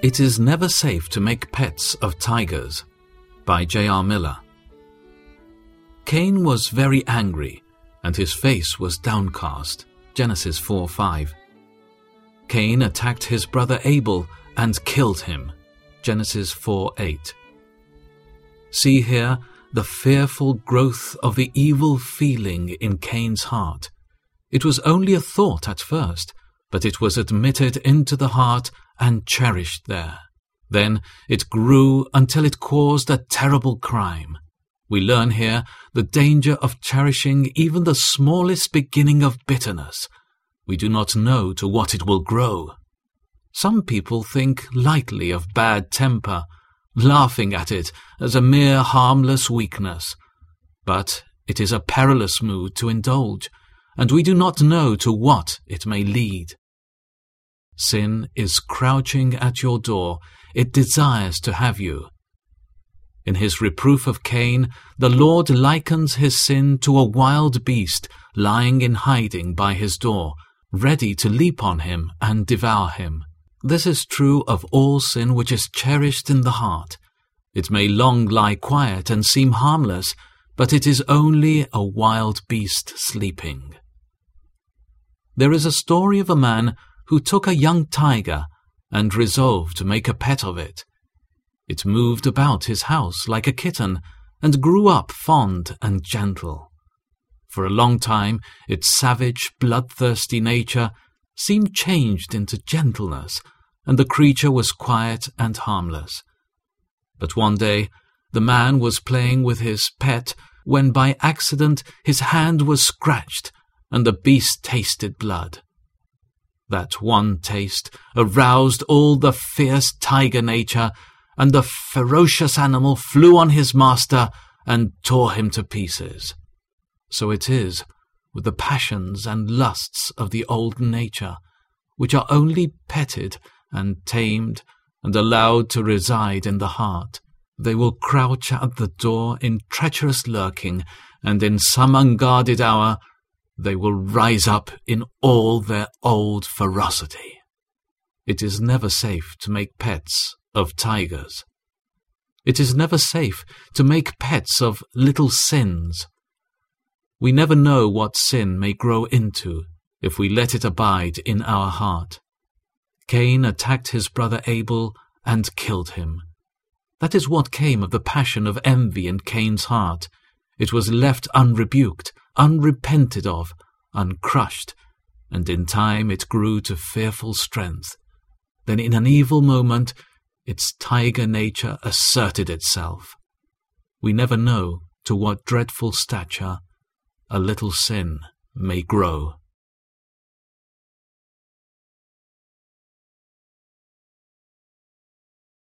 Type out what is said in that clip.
It is never safe to make pets of tigers. By J.R. Miller. Cain was very angry, and his face was downcast. Genesis 4 5. Cain attacked his brother Abel and killed him. Genesis 4 8. See here the fearful growth of the evil feeling in Cain's heart. It was only a thought at first, but it was admitted into the heart and cherished there. Then it grew until it caused a terrible crime. We learn here the danger of cherishing even the smallest beginning of bitterness. We do not know to what it will grow. Some people think lightly of bad temper, laughing at it as a mere harmless weakness. But it is a perilous mood to indulge, and we do not know to what it may lead. Sin is crouching at your door. It desires to have you. In his reproof of Cain, the Lord likens his sin to a wild beast lying in hiding by his door, ready to leap on him and devour him. This is true of all sin which is cherished in the heart. It may long lie quiet and seem harmless, but it is only a wild beast sleeping. There is a story of a man who took a young tiger and resolved to make a pet of it. It moved about his house like a kitten and grew up fond and gentle. For a long time, its savage, bloodthirsty nature seemed changed into gentleness, and the creature was quiet and harmless. But one day, the man was playing with his pet when by accident his hand was scratched and the beast tasted blood. That one taste aroused all the fierce tiger nature, and the ferocious animal flew on his master and tore him to pieces. So it is with the passions and lusts of the old nature, which are only petted and tamed and allowed to reside in the heart. They will crouch at the door in treacherous lurking, and in some unguarded hour they will rise up in all their old ferocity. It is never safe to make pets of tigers. It is never safe to make pets of little sins. We never know what sin may grow into if we let it abide in our heart. Cain attacked his brother Abel and killed him. That is what came of the passion of envy in Cain's heart. It was left unrebuked unrepented of, uncrushed, and in time it grew to fearful strength. Then in an evil moment, its tiger nature asserted itself. We never know to what dreadful stature a little sin may grow.